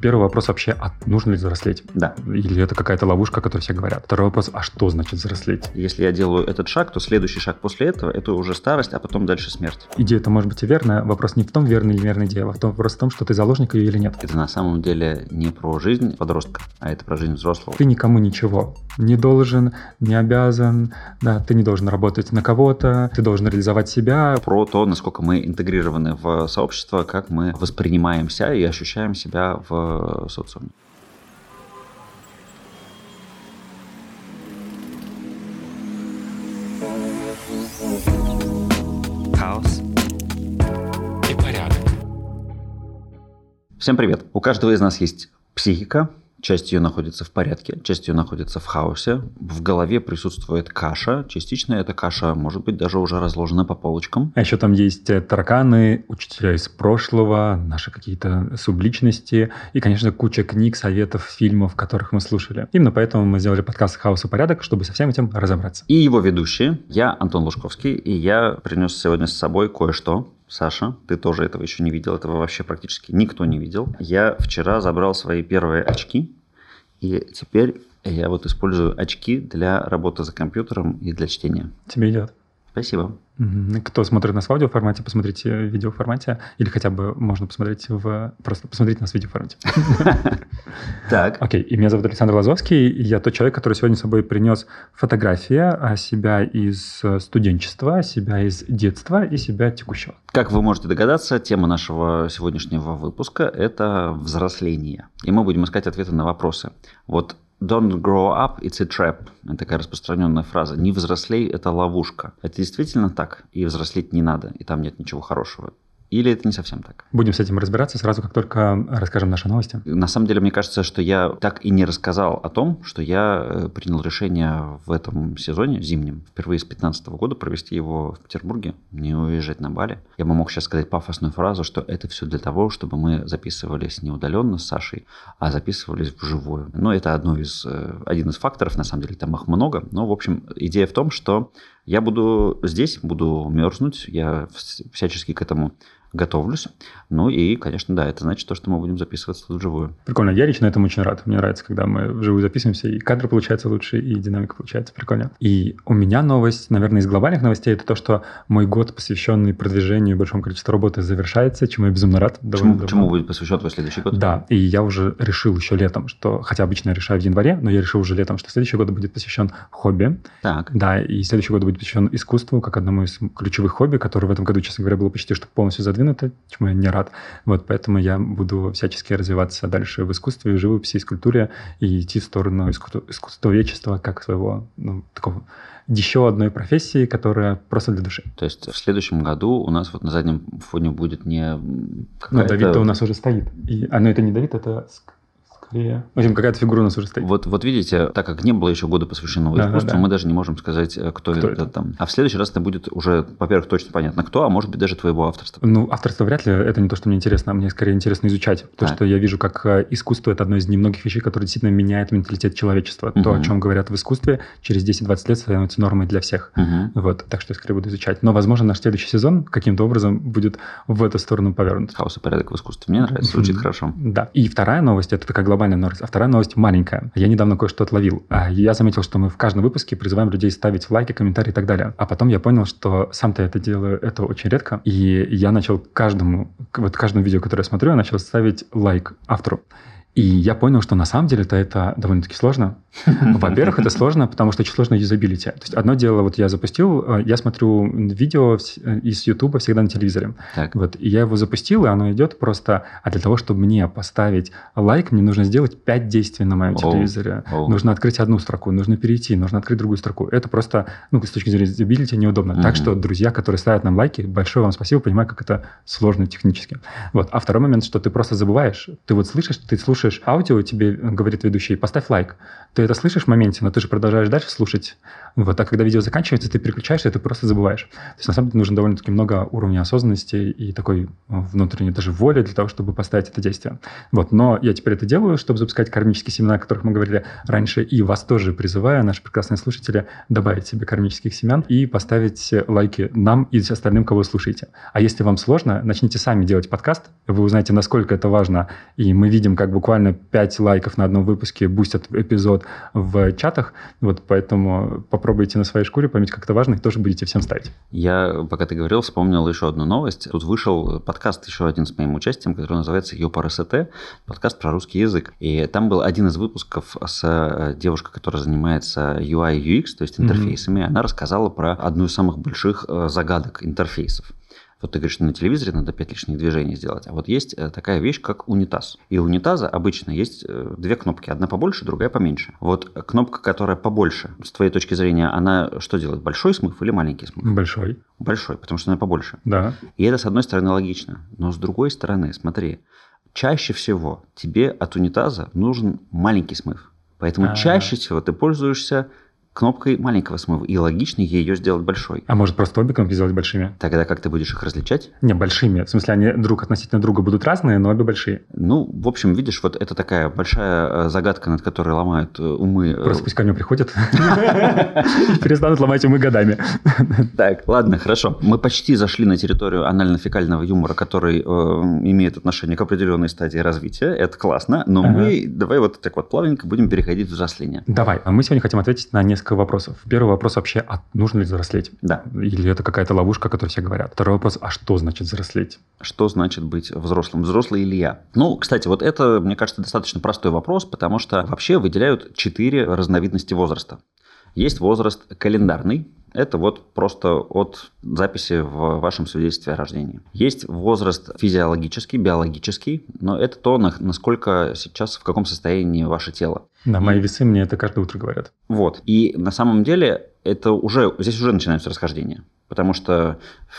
Первый вопрос вообще, а нужно ли взрослеть? Да. Или это какая-то ловушка, о которой все говорят? Второй вопрос, а что значит взрослеть? Если я делаю этот шаг, то следующий шаг после этого – это уже старость, а потом дальше смерть. Идея это может быть и верная. Вопрос не в том, верная или неверная идея, а вопрос в том, что ты заложник ее или нет. Это на самом деле не про жизнь подростка, а это про жизнь взрослого. Ты никому ничего не должен, не обязан, да, ты не должен работать на кого-то, ты должен реализовать себя. Про то, насколько мы интегрированы в сообщество, как мы воспринимаемся и ощущаем себя в социуме. Хаос и порядок. Всем привет! У каждого из нас есть психика, Часть ее находится в порядке, часть ее находится в хаосе. В голове присутствует каша. Частично эта каша может быть даже уже разложена по полочкам. А еще там есть э, тараканы, учителя из прошлого, наши какие-то субличности и, конечно, куча книг, советов, фильмов, которых мы слушали. Именно поэтому мы сделали подкаст «Хаос и порядок», чтобы со всем этим разобраться. И его ведущие. Я Антон Лужковский, и я принес сегодня с собой кое-что, Саша, ты тоже этого еще не видел, этого вообще практически никто не видел. Я вчера забрал свои первые очки, и теперь я вот использую очки для работы за компьютером и для чтения. Тебе идет. Спасибо. Кто смотрит нас в аудиоформате, посмотрите в видеоформате, или хотя бы можно посмотреть в... Просто посмотреть нас в видеоформате. Так. Окей, и меня зовут Александр Лазовский, я тот человек, который сегодня с собой принес фотографии себя из студенчества, себя из детства и себя текущего. Как вы можете догадаться, тема нашего сегодняшнего выпуска – это взросление. И мы будем искать ответы на вопросы. Вот Don't grow up, it's a trap. Это такая распространенная фраза. Не взрослей, это ловушка. Это действительно так. И взрослеть не надо, и там нет ничего хорошего. Или это не совсем так? Будем с этим разбираться сразу, как только расскажем наши новости. На самом деле, мне кажется, что я так и не рассказал о том, что я э, принял решение в этом сезоне, зимнем, впервые с 2015 года провести его в Петербурге, не уезжать на Бали. Я бы мог сейчас сказать пафосную фразу, что это все для того, чтобы мы записывались не удаленно с Сашей, а записывались вживую. Но это одно из, э, один из факторов, на самом деле там их много. Но, в общем, идея в том, что я буду здесь, буду мерзнуть, я всячески к этому готовлюсь. Ну и, конечно, да, это значит то, что мы будем записываться тут вживую. Прикольно. Я лично этому очень рад. Мне нравится, когда мы вживую записываемся, и кадр получается лучше, и динамика получается прикольно. И у меня новость, наверное, из глобальных новостей, это то, что мой год, посвященный продвижению и большому количеству работы, завершается, чему я безумно рад. Чему, чему будет посвящен твой следующий год? Да, и я уже решил еще летом, что, хотя обычно я решаю в январе, но я решил уже летом, что следующий год будет посвящен хобби. Так. Да, и следующий год будет посвящен искусству, как одному из ключевых хобби, которое в этом году, честно говоря, было почти что полностью задвинуто, чему я не рад. Вот поэтому я буду всячески развиваться дальше в искусстве, в живописи, и скульптуре и идти в сторону искусства, искусствоведчества как своего ну, такого еще одной профессии, которая просто для души. То есть в следующем году у нас вот на заднем фоне будет не... Ну, Давид-то у нас уже стоит. И, а, ну это не Давид, это скорее. В общем, какая-то фигура у нас уже стоит. Вот, вот видите, так как не было еще года посвященного да, искусству, да, да. мы даже не можем сказать, э, кто, кто это, это там. А в следующий раз это будет уже, во-первых, точно понятно, кто, а может быть даже твоего авторства. Ну, авторство вряд ли, это не то, что мне интересно, а мне скорее интересно изучать. То, так. что я вижу, как э, искусство – это одно из немногих вещей, которые действительно меняет менталитет человечества. Угу. То, о чем говорят в искусстве, через 10-20 лет становится нормой для всех. Угу. Вот, так что я скорее буду изучать. Но, возможно, наш следующий сезон каким-то образом будет в эту сторону повернут. Хаос и порядок в искусстве. Мне нравится, звучит хорошо. Да. И вторая новость – это такая глобальная новость. А вторая новость маленькая. Я недавно кое-что отловил. А, я заметил, что мы в каждом выпуске призываем людей ставить лайки, комментарии и так далее. А потом я понял, что сам-то это делаю это очень редко. И я начал каждому, вот каждому видео, которое я смотрю, я начал ставить лайк автору. И я понял, что на самом деле-то это довольно-таки сложно. Во-первых, это сложно, потому что очень сложно юзабилити. То есть одно дело, вот я запустил, э, я смотрю видео э, из YouTube всегда на телевизоре. Так. Вот, и я его запустил, и оно идет просто... А для того, чтобы мне поставить лайк, мне нужно сделать 5 действий на моем oh. телевизоре. Oh. Нужно открыть одну строку, нужно перейти, нужно открыть другую строку. Это просто, ну, с точки зрения юзабилити, неудобно. Mm-hmm. Так что, друзья, которые ставят нам лайки, большое вам спасибо, понимаю, как это сложно технически. Вот. А второй момент, что ты просто забываешь. Ты вот слышишь, ты слушаешь слушаешь аудио, тебе говорит ведущий, поставь лайк. Ты это слышишь в моменте, но ты же продолжаешь дальше слушать. Вот, а когда видео заканчивается, ты переключаешься, и ты просто забываешь. То есть, на самом деле, нужно довольно-таки много уровня осознанности и такой э, внутренней даже воли для того, чтобы поставить это действие. Вот, но я теперь это делаю, чтобы запускать кармические семена, о которых мы говорили раньше, и вас тоже призываю, наши прекрасные слушатели, добавить себе кармических семян и поставить лайки нам и остальным, кого слушаете. А если вам сложно, начните сами делать подкаст, вы узнаете, насколько это важно, и мы видим, как буквально 5 лайков на одном выпуске бустят эпизод в чатах, вот поэтому попробуйте на своей шкуре поймите, как это важно, и тоже будете всем ставить. Я, пока ты говорил, вспомнил еще одну новость. Тут вышел подкаст еще один с моим участием, который называется ЮПРСТ, подкаст про русский язык. И там был один из выпусков с э, девушкой, которая занимается UI UX, то есть интерфейсами. Mm-hmm. Она рассказала про одну из самых больших э, загадок интерфейсов. Вот ты говоришь, что на телевизоре надо 5 лишних движений сделать. А вот есть э, такая вещь, как унитаз. И у унитаза обычно есть э, две кнопки. Одна побольше, другая поменьше. Вот кнопка, которая побольше, с твоей точки зрения, она что делает? Большой смыв или маленький смыв? Большой. Большой, потому что она побольше. Да. И это, с одной стороны, логично. Но с другой стороны, смотри, чаще всего тебе от унитаза нужен маленький смыв. Поэтому А-а-а. чаще всего ты пользуешься кнопкой маленького смыва, и логичнее ее сделать большой. А может просто обе кнопки сделать большими? Тогда как ты будешь их различать? Не, большими. В смысле, они друг относительно друга будут разные, но обе большие. Ну, в общем, видишь, вот это такая большая э, загадка, над которой ломают э, умы. Э, просто пусть ко мне приходят и перестанут ломать умы годами. Так, ладно, хорошо. Мы почти зашли на территорию анально-фекального юмора, который имеет отношение к определенной стадии развития. Это классно, но мы давай вот так вот плавненько будем переходить в взросление. Давай. А мы сегодня хотим ответить на несколько несколько вопросов. Первый вопрос вообще, а нужно ли взрослеть? Да. Или это какая-то ловушка, о которой все говорят? Второй вопрос, а что значит взрослеть? Что значит быть взрослым? Взрослый или я? Ну, кстати, вот это, мне кажется, достаточно простой вопрос, потому что вообще выделяют четыре разновидности возраста. Есть возраст календарный, это вот просто от записи в вашем свидетельстве о рождении. Есть возраст физиологический, биологический, но это то, насколько сейчас, в каком состоянии ваше тело. Да, мои весы мне это каждое утро говорят. Вот. И на самом деле это уже, здесь уже начинаются расхождения. Потому что,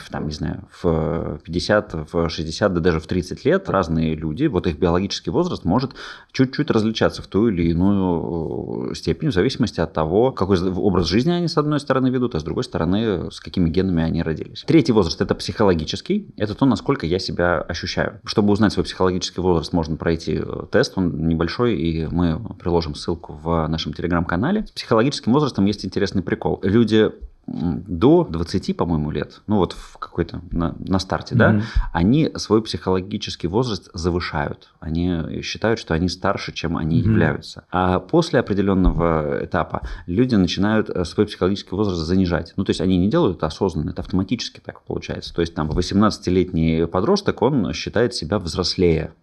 там, не знаю, в 50, в 60, да даже в 30 лет разные люди, вот их биологический возраст может чуть-чуть различаться в ту или иную э, степень, в зависимости от того, какой образ жизни они, с одной стороны, ведут, а с другой стороны, с какими генами они родились. Третий возраст – это психологический, это то, насколько я себя ощущаю. Чтобы узнать свой психологический возраст, можно пройти э, тест, он небольшой, и мы приложим ссылку в нашем телеграм-канале. С психологическим возрастом есть интересный прикол. Люди до 20, по-моему, лет, ну вот в какой-то на, на старте, mm-hmm. да, они свой психологический возраст завышают. Они считают, что они старше, чем они mm-hmm. являются. А после определенного этапа люди начинают э, свой психологический возраст занижать. Ну, то есть они не делают это осознанно, это автоматически так получается. То есть там 18-летний подросток, он считает себя взрослее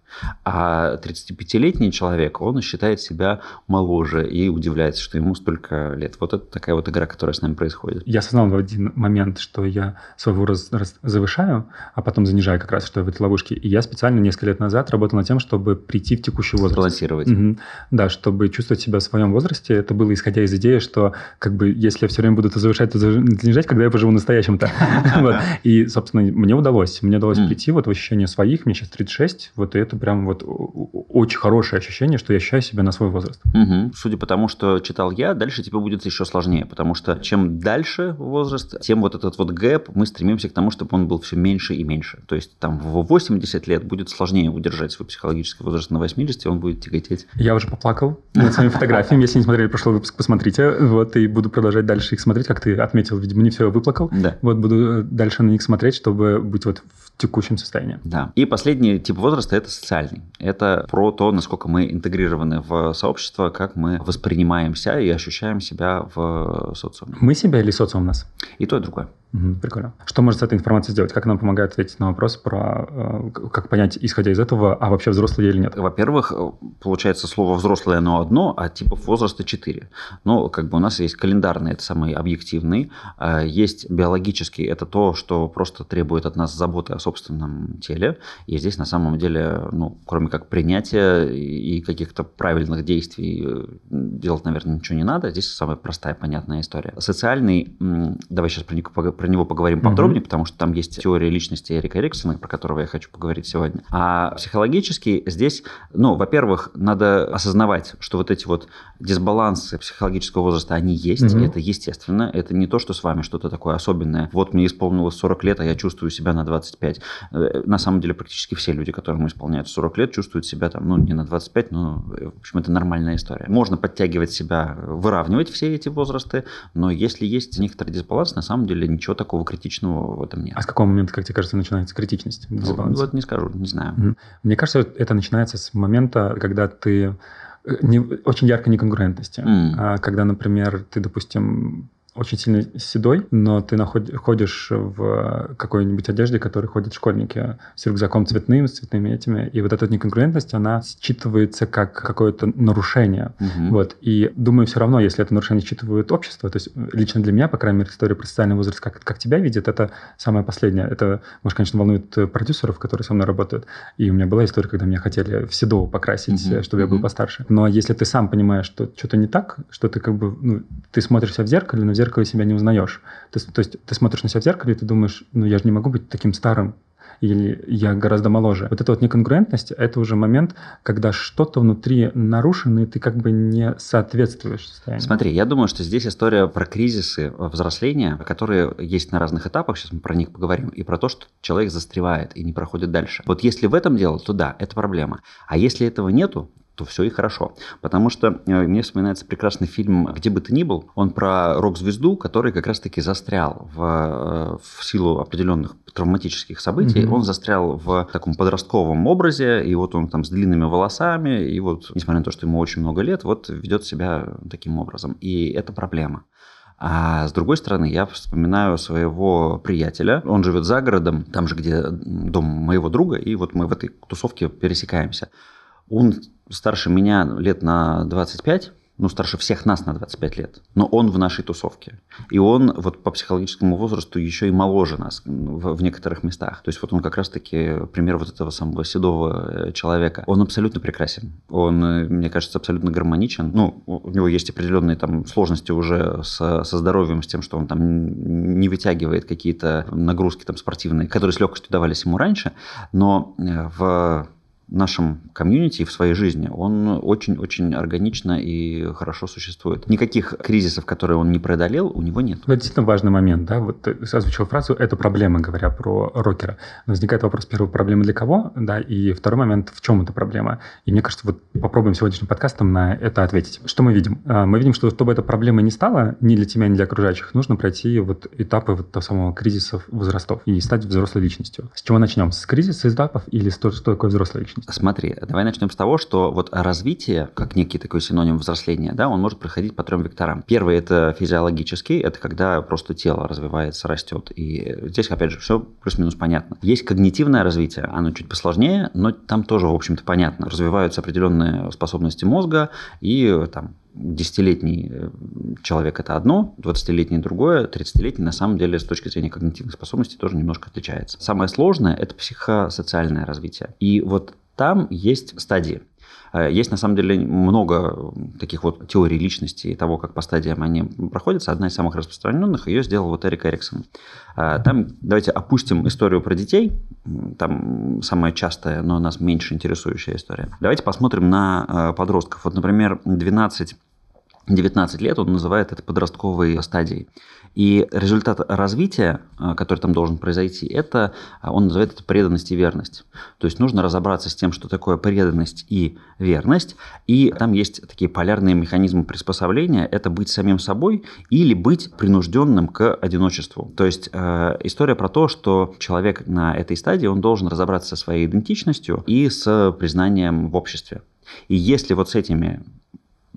а 35-летний человек, он считает себя моложе и удивляется, что ему столько лет. Вот это такая вот игра, которая с нами происходит. Я осознал в один момент, что я свой возраст завышаю, а потом занижаю как раз, что я в этой ловушке. И я специально несколько лет назад работал над тем, чтобы прийти в текущий возраст. Балансировать. Угу. Да, чтобы чувствовать себя в своем возрасте. Это было исходя из идеи, что как бы если я все время буду то завышать, то занижать, когда я поживу настоящем-то. И, собственно, мне удалось. Мне удалось прийти вот в ощущение своих. Мне сейчас 36. Вот и это прям вот очень хорошее ощущение, что я ощущаю себя на свой возраст. Угу. Судя по тому, что читал я, дальше тебе будет еще сложнее, потому что чем дальше возраст, тем вот этот вот гэп, мы стремимся к тому, чтобы он был все меньше и меньше. То есть там в 80 лет будет сложнее удержать свой психологический возраст на 80, он будет тяготеть. Я уже поплакал над своими фотографиями. Если не смотрели прошлый выпуск, посмотрите. Вот, и буду продолжать дальше их смотреть, как ты отметил, видимо, не все выплакал. Да. Вот буду дальше на них смотреть, чтобы быть вот в текущем состоянии. Да. И последний тип возраста – это социальный. Это про то, насколько мы интегрированы в сообщество, как мы воспринимаемся и ощущаем себя в социуме. Мы себя или социум нас? И то, и другое. Угу, прикольно. Что может с этой информацией сделать? Как нам помогает ответить на вопрос про, э, как понять, исходя из этого, а вообще взрослый или нет? Во-первых, получается слово взрослое, оно одно, а типов возраста четыре. Но как бы у нас есть календарный, это самый объективный, а есть биологический, это то, что просто требует от нас заботы о собственном теле. И здесь на самом деле, ну, кроме как принятия и каких-то правильных действий э, делать, наверное, ничего не надо. Здесь самая простая, понятная история. Социальный, давай сейчас про него про него поговорим подробнее, потому что там есть теория личности Эрика Эриксона, про которого я хочу поговорить сегодня. А психологически здесь, ну, во-первых, надо осознавать, что вот эти вот дисбалансы психологического возраста, они есть, Мгм. это естественно, это не то, что с вами что-то такое особенное. Вот мне исполнилось 40 лет, а я чувствую себя на 25. Э, На самом деле практически все люди, которым исполняется 40 лет, чувствуют себя там, ну, не на 25, но, э, в общем, это нормальная история. Можно подтягивать себя, выравнивать все эти возрасты, но если есть некоторый дисбаланс, на самом деле ничего такого критичного в этом нет. А с какого момента, как тебе кажется, начинается критичность? Ну? Вот не скажу, не знаю. Мне кажется, это начинается с момента, когда ты э, не, очень яркой неконгруентности. А, Когда, например, ты, допустим, очень сильно седой, но ты наход- ходишь в какой-нибудь одежде, которой ходят школьники, с рюкзаком цветным, с цветными этими. И вот эта неконгруентность, она считывается как какое-то нарушение. Мгм. Вот. И думаю, все равно, если это нарушение считывает общество, то есть э, лично для меня, по крайней мере, история про социальный возраст, как, как тебя видит, это самое последнее. Это, может, конечно, волнует э, продюсеров, которые со мной работают. И у меня была история, когда меня хотели в седого покрасить, э, чтобы я был постарше. Но если ты сам понимаешь, что что-то не так, что ты как бы, ну, ты смотришься в зеркале, но в зеркале себя не узнаешь. Ты, то есть ты смотришь на себя в зеркале, и ты думаешь, ну, я же не могу быть таким старым, или я гораздо моложе. Вот эта вот неконгруентность, это уже момент, когда что-то внутри нарушено, и ты как бы не соответствуешь состоянию. Смотри, я думаю, что здесь история про кризисы взросления, которые есть на разных этапах, сейчас мы про них поговорим, и про то, что человек застревает и не проходит дальше. Вот если в этом дело, то да, это проблема. А если этого нету, то все и хорошо. Потому что э, мне вспоминается прекрасный фильм «Где бы ты ни был». Он про рок-звезду, который как раз-таки застрял в, э, в силу определенных травматических событий. Мгм. Он застрял в таком подростковом образе, и вот он там с длинными волосами, и вот, несмотря на то, что ему очень много лет, вот ведет себя таким образом. И это проблема. А с другой стороны, я вспоминаю своего приятеля. Он живет за городом, там же, где дом моего друга, и вот мы в этой тусовке пересекаемся. Он старше меня лет на 25, ну, старше всех нас на 25 лет, но он в нашей тусовке. И он вот по психологическому возрасту еще и моложе нас в, в некоторых местах. То есть вот он как раз-таки пример вот этого самого седого э, человека. Он абсолютно прекрасен. Он, э, мне кажется, абсолютно гармоничен. Ну, у него есть определенные там сложности уже со, со здоровьем, с тем, что он там не вытягивает какие-то нагрузки там спортивные, которые с легкостью давались ему раньше, но э, в нашем комьюнити и в своей жизни, он очень-очень органично и хорошо существует. Никаких кризисов, которые он не преодолел, у него нет. Это действительно важный момент, да, вот ты озвучил фразу «это проблема», говоря про рокера. Но возникает вопрос, первый, проблема для кого, да, и второй момент, в чем эта проблема. И мне кажется, вот попробуем сегодняшним подкастом на это ответить. Что мы видим? А, Мы видим, что чтобы эта проблема не стала ни для тебя, ни для окружающих, нужно пройти вот этапы вот того самого кризиса возрастов и стать взрослой личностью. С чего начнем? С кризиса этапов или с того, что такое взрослая личность? Смотри, давай начнем с того, что вот развитие, как некий такой синоним взросления, да, он может проходить по трем векторам. Первый – это физиологический, это когда просто тело развивается, растет. И здесь, опять же, все плюс-минус понятно. Есть когнитивное развитие, оно чуть посложнее, но там тоже, в общем-то, понятно. Развиваются определенные способности мозга, и там десятилетний э, человек это одно, 20-летний другое, 30-летний на самом деле с точки зрения когнитивных способностей тоже немножко отличается. Самое сложное – это психосоциальное развитие. И вот там есть стадии. Э, Есть на самом деле много таких вот теорий личности и того, как по стадиям они проходятся. Одна из самых распространенных ее сделал вот Эрик Эриксон. Э, Там давайте опустим историю про детей. Там самая частая, но нас меньше интересующая история. Давайте посмотрим на подростков. Вот, например, 12 19 лет он называет это подростковой стадией. И результат развития, э, который там должен произойти, это э, он называет это преданность и верность. То есть нужно разобраться с тем, что такое преданность и верность. И там есть такие полярные механизмы приспособления. Это быть самим собой или быть принужденным к одиночеству. То есть э, история про то, что человек на этой стадии, он должен разобраться со своей идентичностью и с признанием в обществе. И если вот с этими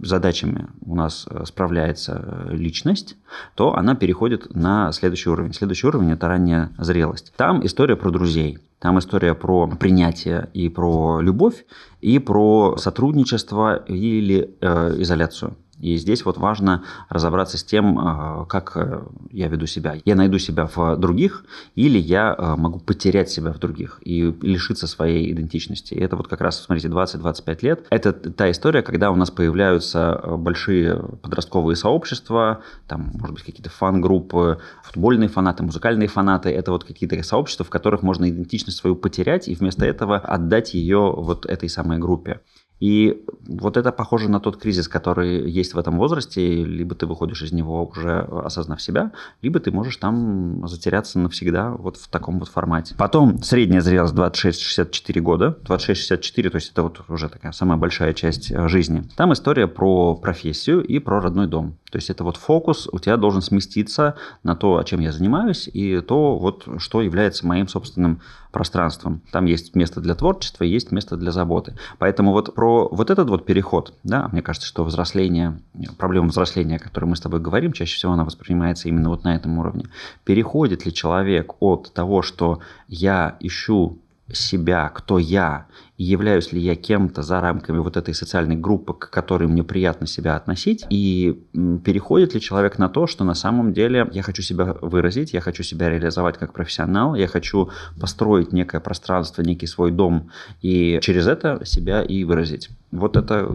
задачами у нас э, справляется э, личность, то она переходит на следующий уровень. Следующий уровень – это ранняя зрелость. Там история про друзей, там история про принятие и про любовь, и про сотрудничество или э, изоляцию. И здесь вот важно разобраться с тем, э, как э, я веду себя. Я найду себя в других или я э, могу потерять себя в других и лишиться своей идентичности. И это вот как раз, смотрите, 20-25 лет. Это та история, когда у нас появляются большие подростковые сообщества, там, может быть, какие-то фан-группы, футбольные фанаты, музыкальные фанаты. Это вот какие-то сообщества, в которых можно идентичность свою потерять и вместо этого отдать ее вот этой самой группе. И вот это похоже на тот кризис, который есть в этом возрасте. Либо ты выходишь из него уже осознав себя, либо ты можешь там затеряться навсегда вот в таком вот формате. Потом средняя зрелость 26-64 года. 26-64, то есть это вот уже такая самая большая часть э, жизни. Там история про профессию и про родной дом. То есть это вот фокус у тебя должен сместиться на то, чем я занимаюсь, и то, вот, что является моим собственным пространством. Там есть место для творчества, есть место для заботы. Поэтому вот про вот этот вот переход, да, мне кажется, что взросление, проблема взросления, о которой мы с тобой говорим, чаще всего она воспринимается именно вот на этом уровне. Переходит ли человек от того, что я ищу себя, кто я, и являюсь ли я кем-то за рамками вот этой социальной группы, к которой мне приятно себя относить, и переходит ли человек на то, что на самом деле я хочу себя выразить, я хочу себя реализовать как профессионал, я хочу построить некое пространство, некий свой дом, и через это себя и выразить. Вот это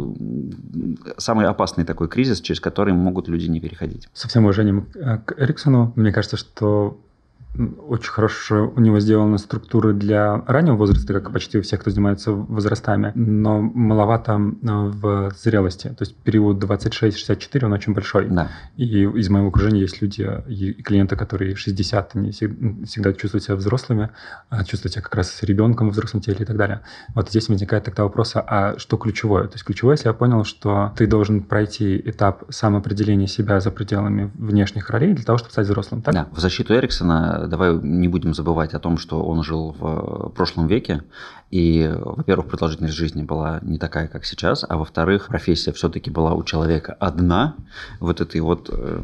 самый опасный такой кризис, через который могут люди не переходить. Со всем уважением к Эриксону, мне кажется, что очень хорошо у него сделаны структуры для раннего возраста, как почти у всех, кто занимается возрастами, но маловато в зрелости. То есть период 26-64, он очень большой. Да. И из моего окружения есть люди и клиенты, которые в 60 они всегда чувствуют себя взрослыми, а чувствуют себя как раз ребенком в взрослом теле и так далее. Вот здесь возникает тогда вопрос, а что ключевое? То есть ключевое, если я понял, что ты должен пройти этап самоопределения себя за пределами внешних ролей для того, чтобы стать взрослым, так? Да, в защиту Эриксона давай не будем забывать о том, что он жил в прошлом веке, и, во-первых, продолжительность жизни была не такая, как сейчас, а во-вторых, профессия все-таки была у человека одна. Вот этой вот э,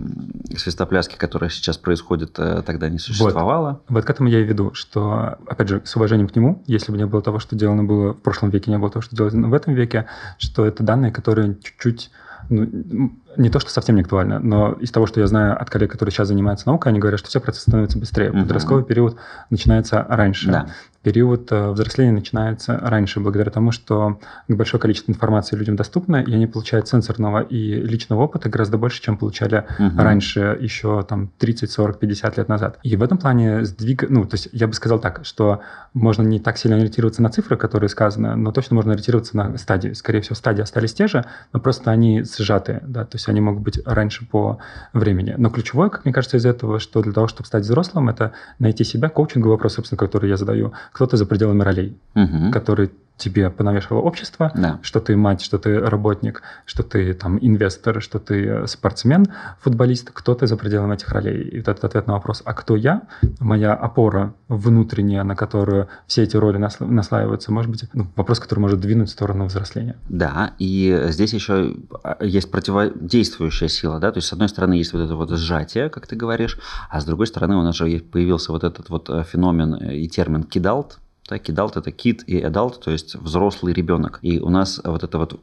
свистопляски, которая сейчас происходит, э, тогда не существовало. Вот. вот к этому я и веду, что, опять же, с уважением к нему, если бы не было того, что делано было в прошлом веке, не было того, что делано в этом веке, что это данные, которые чуть-чуть ну, не то, что совсем не актуально, но из того, что я знаю от коллег, которые сейчас занимаются наукой, они говорят, что все процессы становятся быстрее. Угу. Подростковый период начинается раньше. Да период э, взросления начинается раньше, благодаря тому, что большое количество информации людям доступно, и они получают сенсорного и личного опыта гораздо больше, чем получали угу. раньше, еще там 30, 40, 50 лет назад. И в этом плане сдвиг, ну, то есть я бы сказал так, что можно не так сильно ориентироваться на цифры, которые сказаны, но точно можно ориентироваться на стадии. Скорее всего, стадии остались те же, но просто они сжатые, да, то есть они могут быть раньше по времени. Но ключевое, как мне кажется, из этого, что для того, чтобы стать взрослым, это найти себя, коучинговый вопрос, собственно, который я задаю, кто-то за пределами ролей, угу. который тебе понавешивало общество, да. что ты мать, что ты работник, что ты там инвестор, что ты э, спортсмен, футболист, кто ты за пределами этих ролей. И вот этот ответ на вопрос, а кто я, моя опора внутренняя, на которую все эти роли наслаиваются, может быть, ну, вопрос, который может двинуть в сторону взросления. Да, и здесь еще а, есть противодействующая сила, да, то есть с одной стороны есть вот это вот сжатие, как ты говоришь, а с другой стороны у нас же появился вот этот вот э, феномен и термин кидалт, так, adult это kid и adult, то есть взрослый ребенок. И у нас вот эта вот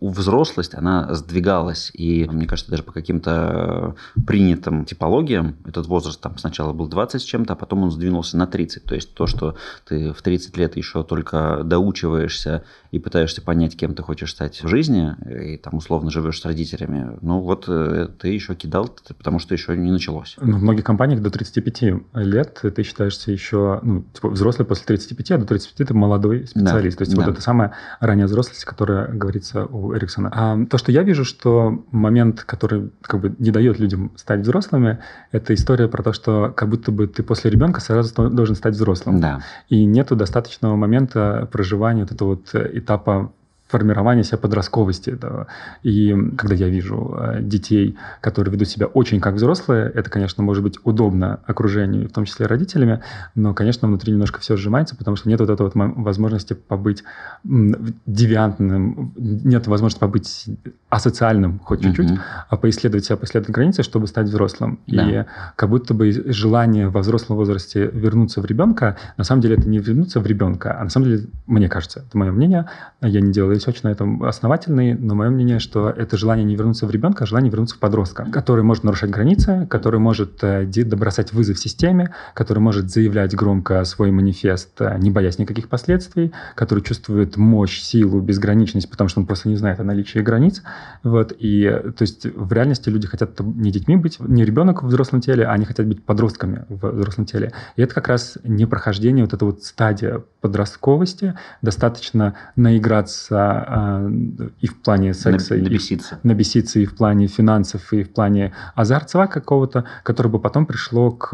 взрослость, она сдвигалась. И мне кажется, даже по каким-то принятым типологиям этот возраст там сначала был 20 с чем-то, а потом он сдвинулся на 30. То есть то, что ты в 30 лет еще только доучиваешься и пытаешься понять, кем ты хочешь стать в жизни, и там условно живешь с родителями, ну вот э, ты еще кидал, потому что еще не началось. Ну, в многих компаниях до 35 лет ты считаешься еще ну, типа, взрослый после 30 25, а до 35 ты молодой специалист. Да, То есть да. вот это самая ранняя взрослость, которая говорится у Эриксона. А то, что я вижу, что момент, который как бы не дает людям стать взрослыми, это история про то, что как будто бы ты после ребенка сразу должен стать взрослым. Да. И нету достаточного момента проживания вот этого вот этапа формирования себя подростковости. Да. И когда я вижу э, детей, которые ведут себя очень как взрослые, это, конечно, может быть удобно окружению, в том числе родителями, но, конечно, внутри немножко все сжимается, потому что нет вот этой вот возможности побыть девиантным, нет возможности побыть асоциальным хоть чуть-чуть, mm-hmm. а поисследовать себя, поисследовать границы, чтобы стать взрослым. Да. И как будто бы желание во взрослом возрасте вернуться в ребенка, на самом деле это не вернуться в ребенка, а на самом деле, мне кажется, это мое мнение, я не делаю research на этом основательный, но мое мнение, что это желание не вернуться в ребенка, а желание вернуться в подростка, который может нарушать границы, который может э, бросать вызов системе, который может заявлять громко свой манифест, э, не боясь никаких последствий, который чувствует мощь, силу, безграничность, потому что он просто не знает о наличии границ. Вот, и то есть в реальности люди хотят не детьми быть, не ребенок в взрослом теле, а они хотят быть подростками в взрослом теле. И это как раз не прохождение вот эта вот стадия подростковости, достаточно наиграться э, и в плане секса, набеситься. И, набеситься и в плане финансов, и в плане азартства какого-то, которое бы потом пришло к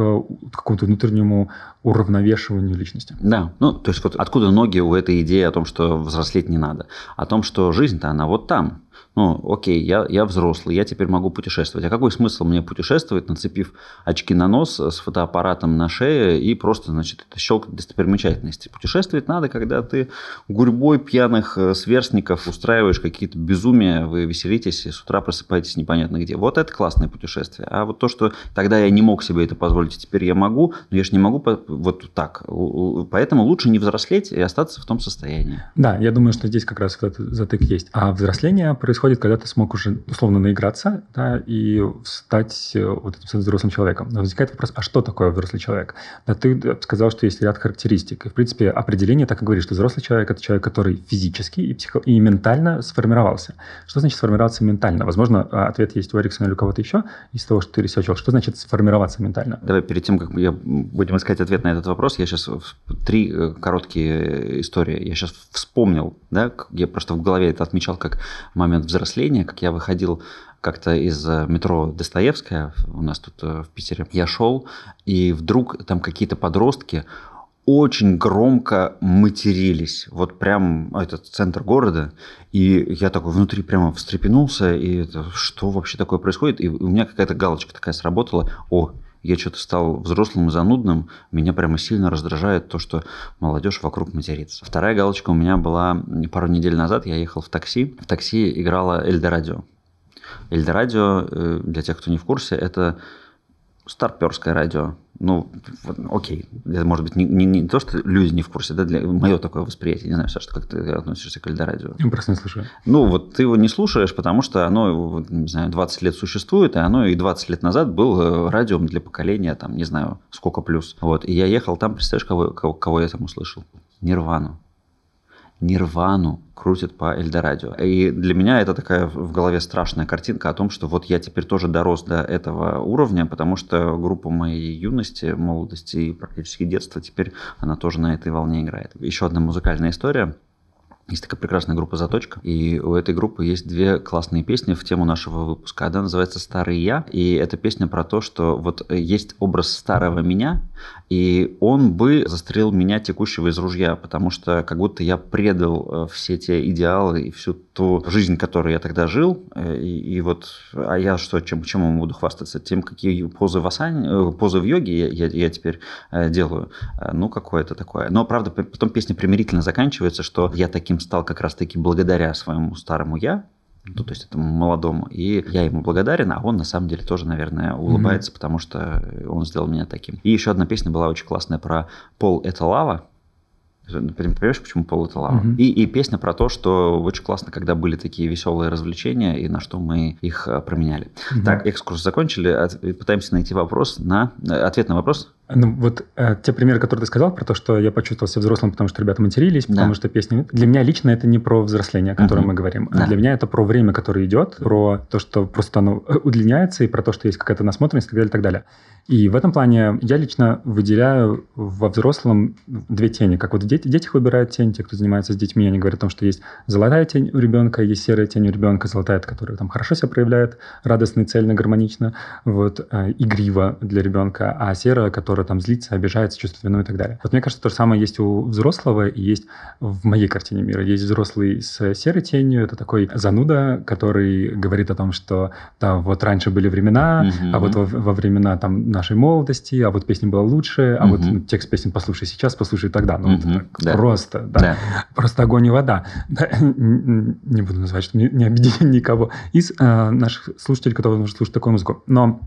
какому-то внутреннему уравновешиванию личности. Да, ну, то есть вот откуда ноги у этой идеи о том, что взрослеть не надо? О том, что жизнь-то она вот там, ну, окей, я, я взрослый, я теперь могу путешествовать. А какой смысл мне путешествовать, нацепив очки на нос с фотоаппаратом на шее и просто, значит, это щелкать достопримечательности? Путешествовать надо, когда ты гурьбой пьяных э, сверстников устраиваешь какие-то безумия, вы веселитесь и с утра просыпаетесь непонятно где. Вот это классное путешествие. А вот то, что тогда я не мог себе это позволить, а теперь я могу, но я же не могу вот так. Поэтому лучше не взрослеть и остаться в том состоянии. Да, я думаю, что здесь как раз этот затык есть. А взросление происходит когда ты смог уже условно наиграться да, и стать э, вот этим взрослым человеком. Но возникает вопрос, а что такое взрослый человек? Да, ты сказал, что есть ряд характеристик. И, в принципе, определение так и говорит, что взрослый человек – это человек, который физически и, психо- и ментально сформировался. Что значит сформироваться ментально? Возможно, а, ответ есть у Эриксона или у кого-то еще из того, что ты ресерчил. Что значит сформироваться ментально? Давай перед тем, как я будем искать ответ на этот вопрос, я сейчас три э, короткие истории. Я сейчас вспомнил, да, я просто в голове это отмечал как момент взросления взросления, как я выходил как-то из э, метро Достоевская, у нас тут э, в Питере, я шел, и вдруг там какие-то подростки очень громко матерились. Вот прям этот центр города. И я такой внутри прямо встрепенулся. И это, что вообще такое происходит? И у меня какая-то галочка такая сработала. О, я что-то стал взрослым и занудным, меня прямо сильно раздражает то, что молодежь вокруг матерится. Вторая галочка у меня была пару недель назад, я ехал в такси, в такси играла Эльдорадио. Эльдорадио, э, для тех, кто не в курсе, это старперское радио. Ну, окей, это может быть не, не, не то, что люди не в курсе, да, для мое такое восприятие. Не знаю, Саша, как ты относишься к Эльдорадио? Я просто не слушаю. Ну, вот ты его не слушаешь, потому что оно, не знаю, 20 лет существует, и оно и 20 лет назад был э, радио для поколения, там, не знаю, сколько плюс. Вот, и я ехал там, представляешь, кого, кого, кого я там услышал? Нирвану. Нирвану крутят по Эльдорадио. И для меня это такая в голове страшная картинка о том, что вот я теперь тоже дорос до этого уровня, потому что группа моей юности, молодости и практически детства теперь она тоже на этой волне играет. Еще одна музыкальная история – есть такая прекрасная группа «Заточка», и у этой группы есть две классные песни в тему нашего выпуска. Одна называется «Старый я», и эта песня про то, что вот есть образ старого меня, и он бы застрелил меня текущего из ружья, потому что как будто я предал э, все те идеалы и всю ту жизнь, которую я тогда жил, э, и, и вот, а я что, чем, чем я буду хвастаться? Тем, какие позы в асане, э, позы в йоге я, я теперь делаю. Ну, какое-то такое. Но, правда, потом песня примирительно заканчивается, что я таким стал как раз-таки благодаря своему старому я, ну, то есть этому молодому. И я ему благодарен, а он на самом деле тоже, наверное, улыбается, mm-hmm. потому что он сделал меня таким. И еще одна песня была очень классная про «Пол – это лава». Понимаешь, почему пол это лава? Uh-huh. И, и песня про то, что очень классно, когда были такие веселые развлечения, и на что мы их э, променяли. Uh-huh. Так, экскурс закончили. Пытаемся найти вопрос на э, ответ на вопрос. Ну, вот э, те примеры, которые ты сказал, про то, что я почувствовал себя взрослым, потому что ребята матерились, да. потому что песни... Для меня лично это не про взросление, о котором uh-huh. мы говорим. Да. Для меня это про время, которое идет, про то, что просто оно удлиняется, и про то, что есть какая-то насмотренность и так далее, и так далее. И в этом плане я лично выделяю во взрослом две тени. Как вот дети, дети выбирают тень, те, кто занимается с детьми, они говорят о том, что есть золотая тень у ребенка, есть серая тень у ребенка, золотая, которая там хорошо себя проявляет, радостно, цельно, гармонично, вот, э, игриво для ребенка, а серая, которая там злится, обижается, чувствует вину и так далее. Вот мне кажется, то же самое есть у взрослого и есть в моей картине мира. Есть взрослый с серой тенью, это такой зануда, который говорит о том, что да, вот раньше были времена, mm-hmm. а вот во, во времена там нашей молодости, а вот песня была лучше, а угу. вот ну, текст песни послушай сейчас, послушай тогда. Ну, угу. это да. просто, да. да. Просто огонь и вода. Да, не буду называть, чтобы не, не обидеть никого из э, наших слушателей, которые слушать такую музыку. Но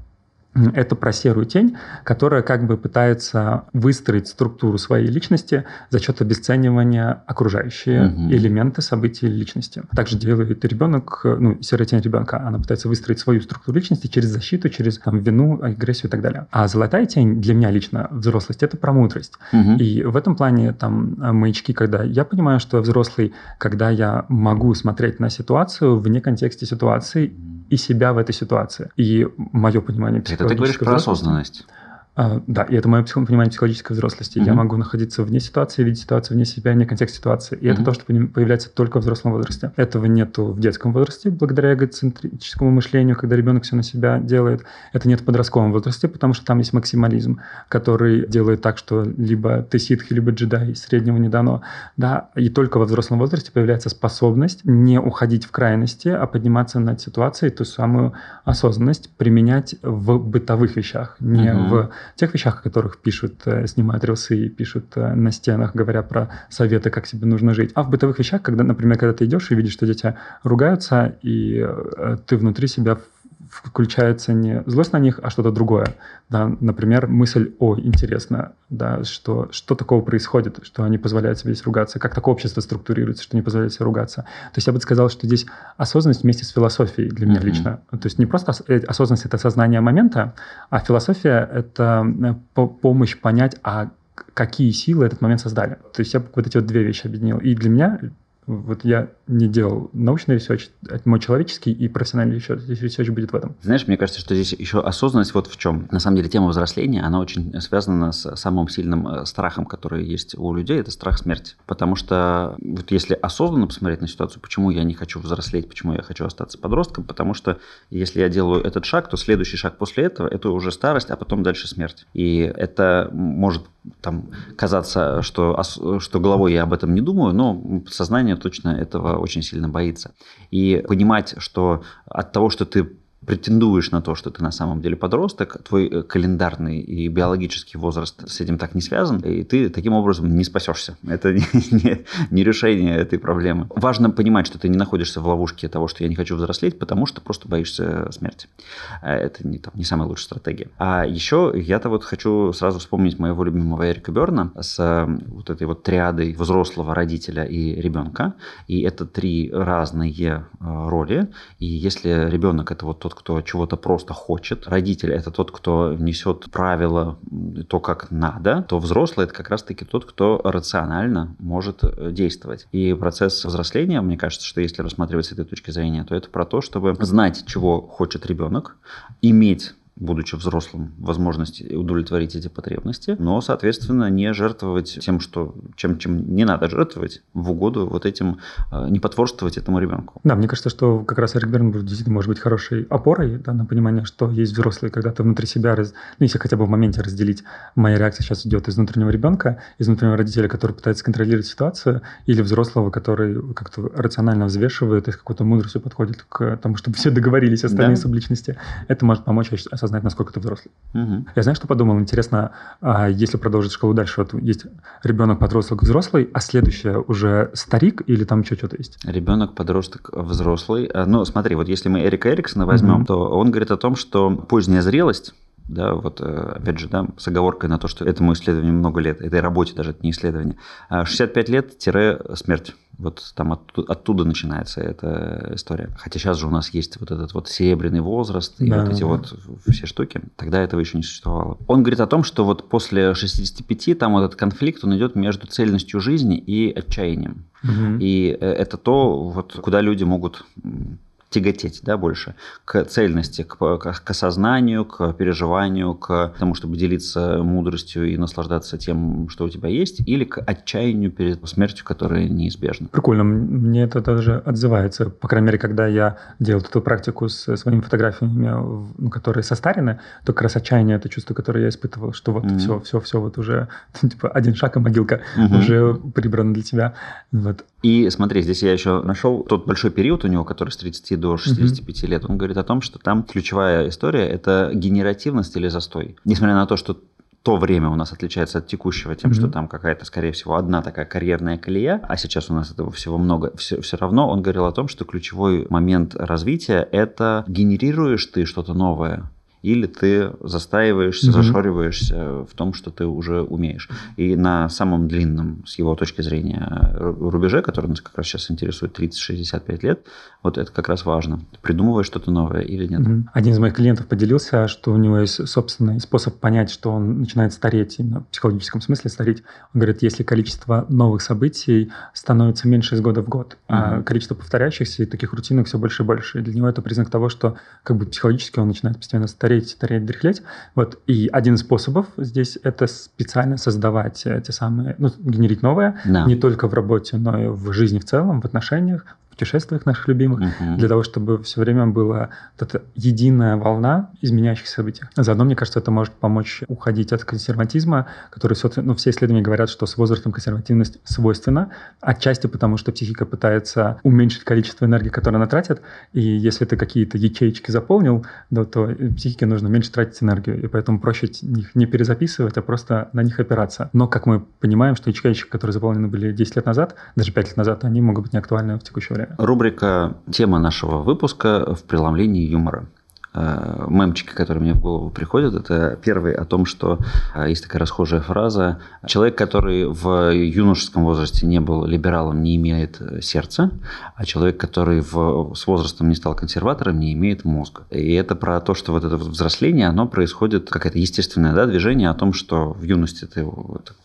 это про серую тень, которая как бы пытается выстроить структуру своей личности за счет обесценивания окружающие угу. элементы событий личности. Также делает ребенок, ну, серая тень ребенка, она пытается выстроить свою структуру личности через защиту, через там, вину, агрессию и так далее. А золотая тень для меня лично, взрослость, это про мудрость. Угу. И в этом плане там маячки, когда я понимаю, что я взрослый, когда я могу смотреть на ситуацию вне контекста ситуации и себя в этой ситуации. И мое понимание Это ты говоришь про осознанность. А, да, и это мое понимание психологической взрослости. Mm-hmm. Я могу находиться вне ситуации, видеть ситуацию вне себя, не контекст ситуации. И mm-hmm. это то, что появляется только в взрослом возрасте. Этого нету в детском возрасте, благодаря эгоцентрическому мышлению, когда ребенок все на себя делает. Это нет в подростковом возрасте, потому что там есть максимализм, который делает так, что либо ты ситх, либо джедай, среднего не дано. Да, и только во взрослом возрасте появляется способность не уходить в крайности, а подниматься над ситуацией, ту самую осознанность применять в бытовых вещах, не mm-hmm. в тех вещах, о которых пишут, э, снимают рилсы и пишут э, на стенах, говоря про советы, как себе нужно жить. А в бытовых вещах, когда, например, когда ты идешь и видишь, что дети ругаются, и э, ты внутри себя включается не злость на них, а что-то другое. Да, например, мысль, о, интересно, да, что, что такого происходит, что они позволяют себе здесь ругаться, как такое общество структурируется, что не позволяет себе ругаться. То есть я бы сказал, что здесь осознанность вместе с философией для меня mm-hmm. лично. То есть не просто э, осознанность – это сознание момента, а философия – это э, помощь понять, а какие силы этот момент создали. То есть я бы вот эти вот две вещи объединил. И для меня вот я не делал научный research, это мой человеческий и профессиональный research, research будет в этом. Знаешь, мне кажется, что здесь еще осознанность вот в чем. На самом деле тема взросления, она очень связана с самым сильным э, страхом, который есть у людей, это страх смерти. Потому что вот если осознанно посмотреть на ситуацию, почему я не хочу взрослеть, почему я хочу остаться подростком, потому что если я делаю этот шаг, то следующий шаг после этого – это уже старость, а потом дальше смерть. И это может там казаться, что, что головой я об этом не думаю, но сознание точно этого очень сильно боится. И понимать, что от того, что ты претендуешь на то, что ты на самом деле подросток, твой э, календарный и биологический возраст с этим так не связан, и ты таким образом не спасешься. Это не, не, не решение этой проблемы. Важно понимать, что ты не находишься в ловушке того, что я не хочу взрослеть, потому что просто боишься смерти. Э, это не, там, не самая лучшая стратегия. А еще я-то вот хочу сразу вспомнить моего любимого Эрика Берна с э, вот этой вот триадой взрослого родителя и ребенка. И это три разные роли. И если ребенок это вот тот, кто чего-то просто хочет, родитель это тот, кто несет правила, то, как надо, то взрослый это как раз-таки тот, кто рационально может э, действовать. И процесс взросления, мне кажется, что если рассматривать с этой точки зрения, то это про то, чтобы знать, чего хочет ребенок, иметь будучи взрослым, возможность удовлетворить эти потребности, но, соответственно, не жертвовать тем, что, чем, чем не надо жертвовать в угоду вот этим, э, не потворствовать этому ребенку. Да, мне кажется, что как раз Эрик Бернбург действительно может быть хорошей опорой да, на понимание, что есть взрослые, когда ты внутри себя, раз... ну, если хотя бы в моменте разделить, моя реакция сейчас идет из внутреннего ребенка, из внутреннего родителя, который пытается контролировать ситуацию, или взрослого, который как-то рационально взвешивает и с какой-то мудростью подходит к тому, чтобы все договорились, остальные да. субличности. Это может помочь осознать насколько ты взрослый. Угу. Я знаю, что подумал. Интересно, а если продолжить школу дальше, вот есть ребенок, подросток, взрослый, а следующее уже старик или там еще что-то есть? Ребенок, подросток, взрослый. А, ну, смотри, вот если мы Эрика Эриксона возьмем, угу. то он говорит о том, что поздняя зрелость да, вот э, опять же, да, с оговоркой на то, что этому исследованию много лет, этой работе даже, это не исследование, 65 а лет-смерть. Вот там оттуда, оттуда начинается эта история. Хотя сейчас же у нас есть вот этот вот серебряный возраст и да, вот эти да. вот все штуки. Тогда этого еще не существовало. Он говорит о том, что вот после 65 там вот этот конфликт, он идет между цельностью жизни и отчаянием. Угу. И э, это то, вот, куда люди могут тяготеть да, больше к цельности, к, к, к осознанию, к переживанию, к тому, чтобы делиться мудростью и наслаждаться тем, что у тебя есть, или к отчаянию перед смертью, которая неизбежна. Прикольно, мне это даже отзывается. По крайней мере, когда я делал эту практику с своими фотографиями, ну, которые состарены, то как раз отчаяние это чувство, которое я испытывал, что вот mm-hmm. все, все, все, вот уже типа один шаг и могилка mm-hmm. уже прибрана для тебя. Вот. И смотри, здесь я еще нашел тот большой период у него, который с 30 до 65 mm-hmm. лет. Он говорит о том, что там ключевая история – это генеративность или застой. Несмотря на то, что то время у нас отличается от текущего тем, mm-hmm. что там какая-то, скорее всего, одна такая карьерная колея, а сейчас у нас этого всего много. Все, все равно он говорил о том, что ключевой момент развития – это генерируешь ты что-то новое или ты застаиваешься, Мгм. зашориваешься в том, что ты уже умеешь. И на самом длинном, с его точки зрения, ру- рубеже, который нас как раз сейчас интересует, 30-65 лет, вот это как раз важно. Придумываешь что-то новое или нет. Мгм. Один из моих клиентов поделился, что у него есть собственный способ понять, что он начинает стареть, именно в психологическом смысле стареть. Он говорит, если количество новых событий становится меньше из года в год, а Мгм. количество повторяющихся и таких рутинных все больше и больше. И для него это признак того, что как бы психологически он начинает постепенно стареть, стареть, дряхлеть. Вот. И один из способов здесь это специально создавать э, те самые, ну, генерить новое, Да. не только в работе, но и в жизни в целом, в отношениях, путешествиях наших любимых Мгм. для того, чтобы все время была вот эта единая волна изменяющихся событий. Заодно, мне кажется, это может помочь уходить от консерватизма, который, собственно, ну, все исследования говорят, что с возрастом консервативность свойственна, отчасти потому, что психика пытается уменьшить количество энергии, которую она тратит, и если ты какие-то ячеечки заполнил, да, то психике нужно меньше тратить энергию, и поэтому проще их не перезаписывать, а просто на них опираться. Но, как мы понимаем, что ячейки, которые заполнены были 10 лет назад, даже 5 лет назад, они могут быть неактуальны в текущее время. Рубрика «Тема нашего выпуска в преломлении юмора». Э, Мемчики, которые мне в голову приходят, это первый о том, что э, есть такая расхожая фраза «Человек, который в юношеском возрасте не был либералом, не имеет э, сердца, а человек, который в, с возрастом не стал консерватором, не имеет мозга». И это про то, что вот это вот взросление, оно происходит, какое-то естественное да, движение о том, что в юности ты,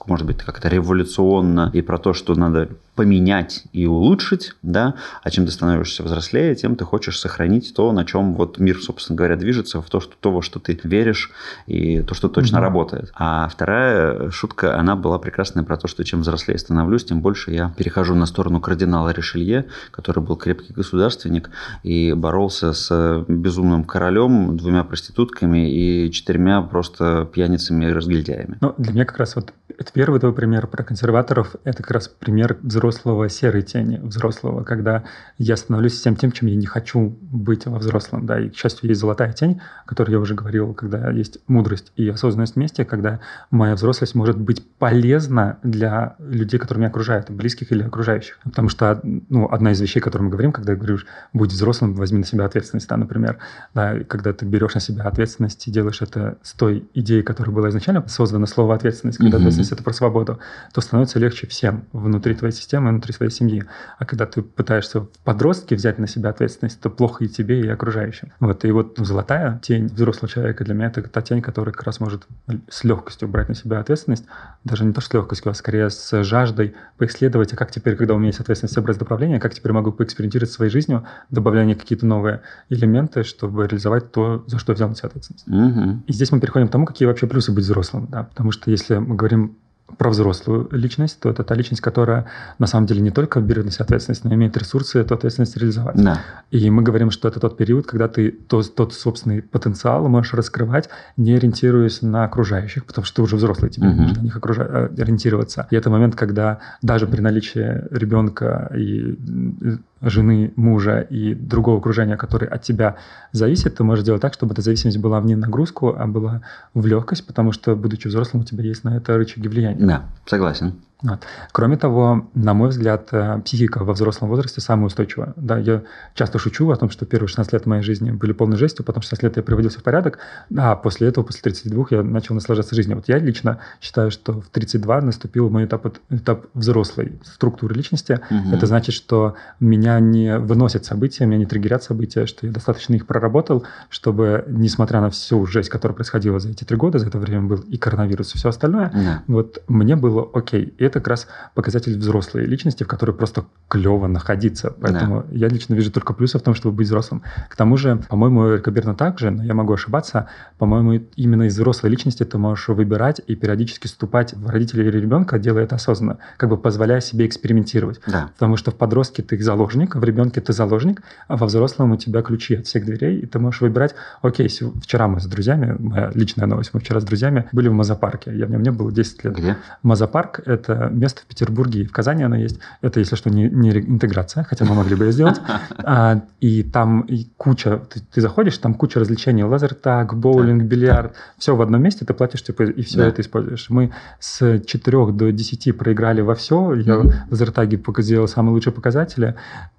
может быть, как-то революционно, и про то, что надо поменять и улучшить, да, а чем ты становишься взрослее, тем ты хочешь сохранить то, на чем вот мир, собственно говоря, движется, в то, что, то во что ты веришь, и то, что точно Мгм. работает. А вторая шутка, она была прекрасная про то, что чем взрослее становлюсь, тем больше я перехожу на сторону кардинала Ришелье, который был крепкий государственник и боролся с безумным королем, двумя проститутками и четырьмя просто пьяницами и разгильдяями. Ну, для меня как раз вот это первый твой пример про консерваторов. Это как раз пример взрослого серой тени, взрослого, когда я становлюсь всем тем, чем я не хочу быть во взрослом. Да, и, к счастью, есть золотая тень, о которой я уже говорил, когда есть мудрость и осознанность вместе, когда моя взрослость может быть полезна для людей, которые меня окружают, близких или окружающих. Потому что ну, одна из вещей, о которой мы говорим, когда говоришь, будь взрослым, возьми на себя ответственность, да, например, да, когда ты берешь на себя ответственность и делаешь это с той идеей, которая была изначально создана слово ответственность, когда ответственность это про свободу, то становится легче всем внутри твоей системы, внутри своей семьи. А когда ты пытаешься в подростке взять на себя ответственность, то плохо и тебе, и окружающим. Вот, и вот ну, золотая тень взрослого человека для меня это та тень, которая как раз может с легкостью брать на себя ответственность, даже не то, что с легкостью, а скорее с жаждой поисследовать, а как теперь, когда у меня есть ответственность брать управление, как теперь могу поэкспериментировать своей жизнью, добавляя какие-то новые элементы, чтобы реализовать то, за что я взял на себя ответственность. Мгм. И здесь мы переходим к тому, какие вообще плюсы быть взрослым. Да? Потому что если мы говорим про взрослую личность, то это та личность, которая на самом деле не только берет на себя ответственность, но и имеет ресурсы эту ответственность реализовать. Да. И мы говорим, что это тот период, когда ты тот, тот собственный потенциал можешь раскрывать, не ориентируясь на окружающих, потому что ты уже взрослый, тебе Мгм. нужно на них окружа- э, ориентироваться. И это момент, когда даже при наличии ребенка и м, жены, мужа и другого окружения, который от тебя зависит, ты можешь сделать так, чтобы эта зависимость была не нагрузку, а была в легкость, потому что, будучи взрослым, у тебя есть на это рычаги влияния. Да, согласен. Вот. Кроме того, на мой взгляд, э, психика во взрослом возрасте самая устойчивая. Да, я часто шучу о том, что первые 16 лет моей жизни были полной жестью, потом 16 лет я приводился в порядок, а после этого, после 32, я начал наслаждаться жизнью. Вот я лично считаю, что в 32 наступил мой этап, этап взрослой структуры личности. Мгм. Это значит, что меня не выносят события, меня не триггерят события, что я достаточно их проработал, чтобы, несмотря на всю жесть, которая происходила за эти три года, за это время был и коронавирус, и все остальное, Да. вот мне было окей. Это как раз показатель взрослой личности, в которой просто клево находиться. Поэтому я лично вижу только плюсы в том, чтобы быть взрослым. К тому же, по-моему, Эрика Берна также, но я могу ошибаться, по-моему, именно из взрослой личности ты можешь выбирать и периодически вступать в родителей или ребенка, делая это осознанно, как бы позволяя себе экспериментировать. Да. Потому что в подростке ты заложник, в ребенке ты заложник, а во взрослом у тебя ключи от всех дверей, и ты можешь выбирать, окей, вчера мы с друзьями, моя личная новость, мы вчера с друзьями были в Мазопарке, я в нем не был 10 лет. Где? Мазопарк – это место в Петербурге и в Казани оно есть. Это, если что, не, не интеграция, хотя мы могли бы ее сделать. А, и там и куча, ты, ты заходишь, там куча развлечений, лазертаг, боулинг, бильярд, все в одном месте, ты платишь, типа, и все Да. это используешь. Мы с 4 до 10 проиграли во все, я в лазертаге сделал самые лучшие показатели,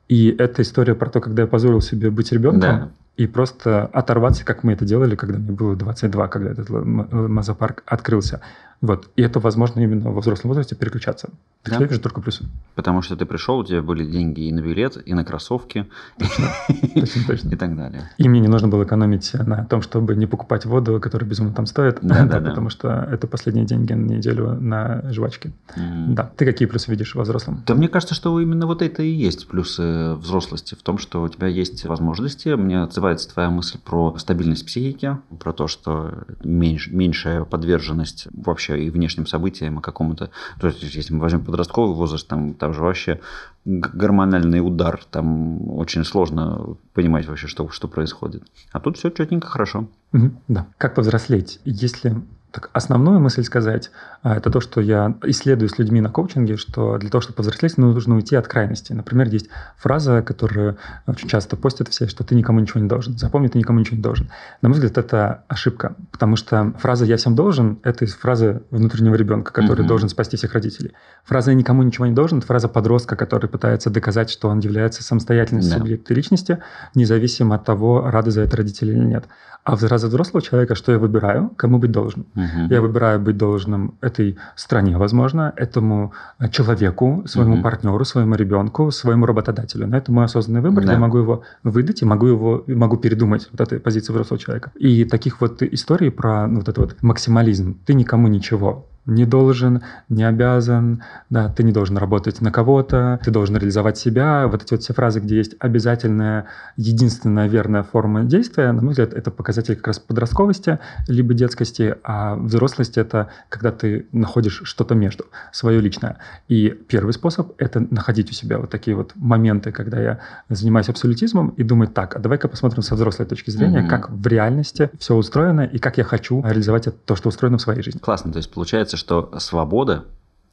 и это история про то, когда я позволил себе быть ребенком, Да. И просто оторваться, как мы это делали, когда мне было 22, когда этот мазопарк открылся. Вот. И это возможно именно во взрослом возрасте переключаться. Так Да. я вижу только плюсы. Потому что ты пришел, у тебя были деньги и на билет, и на кроссовки, Точно, точно. и так далее. И мне не нужно было экономить на том, чтобы не покупать воду, которая безумно там стоит, Да, да, да. потому что это последние деньги на неделю на жвачки. Да. Ты какие плюсы видишь во взрослом? Да мне кажется, что именно вот это и есть плюсы взрослости, в том, что у тебя есть возможности. Мне отзывается твоя мысль про стабильность психики, про то, что меньш- меньшая подверженность вообще и внешним событиям, и какому-то... То есть, если мы возьмем подростковый возраст, там, там же вообще гормональный удар, там очень сложно понимать вообще, что, что происходит. А тут все четненько, хорошо. Мгм, Да. Как повзрослеть? Если так, основную мысль сказать, а, это то, что я исследую с людьми на коучинге, что для того, чтобы повзрослеть, нужно уйти от крайности. Например, есть фраза, которую очень часто постят все, что ты никому ничего не должен. Запомни, ты никому ничего не должен. На мой взгляд, это ошибка, потому что фраза «я всем должен» — это из фразы внутреннего ребенка, который Мгм. должен спасти всех родителей. Фраза «я никому ничего не должен» — это фраза подростка, который пытается доказать, что он является самостоятельным Да. субъектом личности, независимо от того, рады за это родители или нет. А в фраза взрослого человека, что я выбираю, кому быть должен. Мгм. Я выбираю быть должным этой стране, возможно, этому человеку, своему Мгм. партнеру, своему ребенку, своему работодателю. Но это мой осознанный выбор, Да. я могу его выдать и могу его могу передумать вот этой позиции взрослого человека. И таких вот историй про ну, вот этот вот максимализм. Ты никому ничего не должен, не обязан, да, ты не должен работать на кого-то, ты должен реализовать себя. Вот эти вот все фразы, где есть обязательная, единственная верная форма действия, на мой взгляд, это показатель как раз подростковости, либо детскости, а взрослость это когда ты находишь что-то между, свое личное. И первый способ – это находить у себя вот такие вот моменты, когда я занимаюсь абсолютизмом и думаю, так, а давай-ка посмотрим со взрослой точки зрения, Мгм. как в реальности все устроено и как я хочу реализовать это- то, что устроено в своей жизни. Классно, то есть получается, что свобода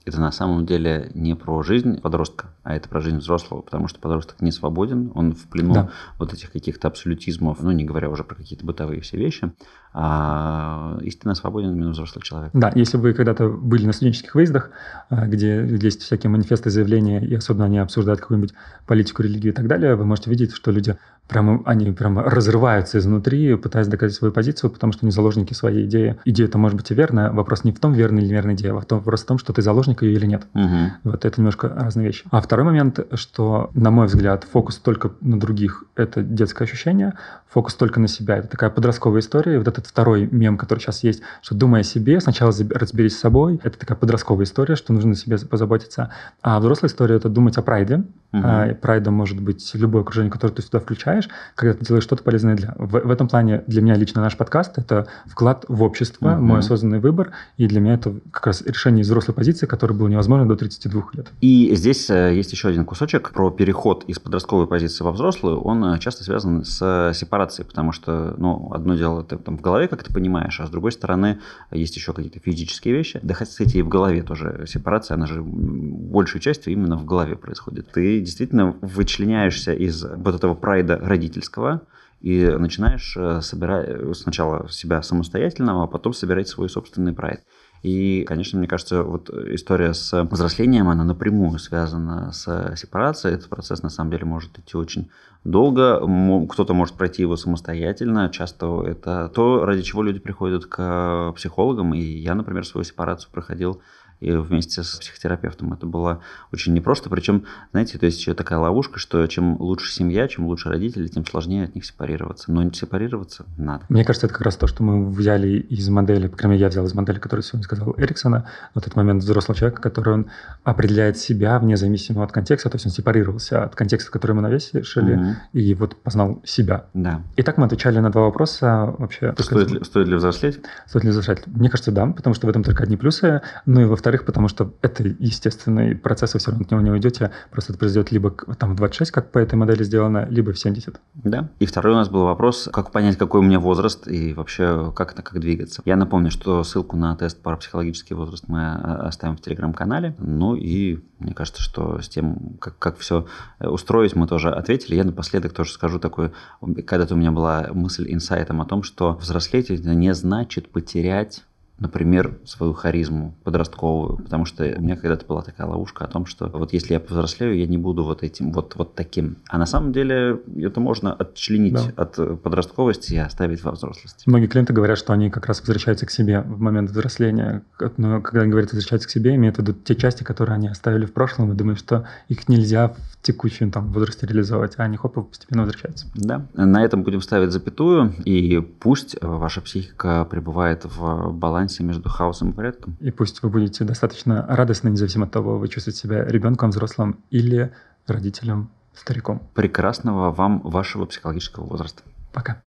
это на самом деле не про жизнь подростка, а это про жизнь взрослого, потому что подросток не свободен, он в плену Да. вот этих каких-то абсолютизмов, ну не говоря уже про какие-то бытовые все вещи, а истинно свободен именно взрослый человек. Да, если вы когда-то были на студенческих выездах, а, где есть всякие манифесты, заявления, и особенно они обсуждают какую-нибудь политику, религию и так далее, вы можете видеть, что люди прямо, они прямо разрываются изнутри, пытаясь доказать свою позицию, потому что они заложники своей идеи. Идея это может быть и верная, вопрос не в том, верная или неверная идея, а в том- вопрос в том, что ты заложник ее или нет. Мгм. Вот это немножко разные вещи. А второй момент, что, на мой взгляд, фокус только на других – это детское ощущение, фокус только на себя – это такая подростковая история. И вот этот второй мем, который сейчас есть, что думай о себе, сначала разберись с собой. Это такая подростковая история, что нужно о себе позаботиться. А взрослая история – это думать о прайде. Мгм. А, прайдом может быть любое окружение, которое ты сюда включаешь, когда ты делаешь что-то полезное для. В, в этом плане для меня лично наш подкаст – это вклад в общество, Мгм. мой осознанный выбор. И для меня это как раз решение взрослой позиции, которое было невозможно до 32 лет. И здесь э, есть еще один кусочек про переход из подростковой позиции во взрослую. Он э, часто связан с э, сепарацией, потому что, ну, одно дело ты там в голове, как ты понимаешь, а с другой стороны есть еще какие-то физические вещи. Да, кстати, и в голове тоже сепарация, она же м, большей частью именно в голове происходит. Ты действительно вычленяешься из вот этого прайда родительского, и начинаешь собирать сначала себя самостоятельного, а потом собирать свой собственный прайд. И, конечно, мне кажется, вот история с взрослением, она напрямую связана с сепарацией. Этот процесс, на самом деле, может идти очень долго. Кто-то может пройти его самостоятельно. Часто это то, ради чего люди приходят к психологам. И я, например, свою сепарацию проходил и вместе с психотерапевтом. Это было очень непросто. Причем, знаете, то есть еще такая ловушка, что чем лучше семья, чем лучше родители, тем сложнее от них сепарироваться. Но сепарироваться надо. Мне кажется, это как раз то, что мы взяли из модели, по крайней мере, я взял из модели, которую сегодня сказал Эриксона, вот этот момент взрослого человека, который он определяет себя вне зависимости от контекста, то есть он сепарировался от контекста, который мы навесили, Мгм. и вот познал себя. Да. Итак, мы отвечали на два вопроса вообще. Стоит ли, стоит ли взрослеть? Стоит ли завершать? Мне кажется, да, потому что в этом только одни плюсы. Ну и во-вторых, потому что это естественный процесс, вы все равно от него не уйдете. Просто это произойдет либо там в 26, как по этой модели сделано, либо в 70. Да. И второй у нас был вопрос, как понять, какой у меня возраст и вообще как это, как двигаться. Я напомню, что ссылку на тест парапсихологический возраст мы а, оставим в телеграм-канале. Ну и мне кажется, что с тем, как, как все устроить, мы тоже ответили. Я напоследок тоже скажу такое, когда-то у меня была мысль инсайтом о том, что взрослеть это не значит потерять например, свою харизму подростковую, потому что у меня когда-то была такая ловушка о том, что вот если я повзрослею, я не буду вот этим, вот, вот таким. А на самом деле это можно отчленить Да. от подростковости и оставить во взрослости. Многие клиенты говорят, что они как раз возвращаются к себе в момент взросления. Но когда они говорят возвращаются к себе, имеют в виду те части, которые они оставили в прошлом, и думают, что их нельзя в текущем там, возрасте реализовать, а они хоп, постепенно возвращаются. Да. На этом будем ставить запятую, и пусть э, ваша психика пребывает в балансе между хаосом и порядком. И пусть вы будете достаточно радостны, независимо от того, вы чувствуете себя ребенком, взрослым или родителем, стариком. Прекрасного вам вашего психологического возраста. Пока.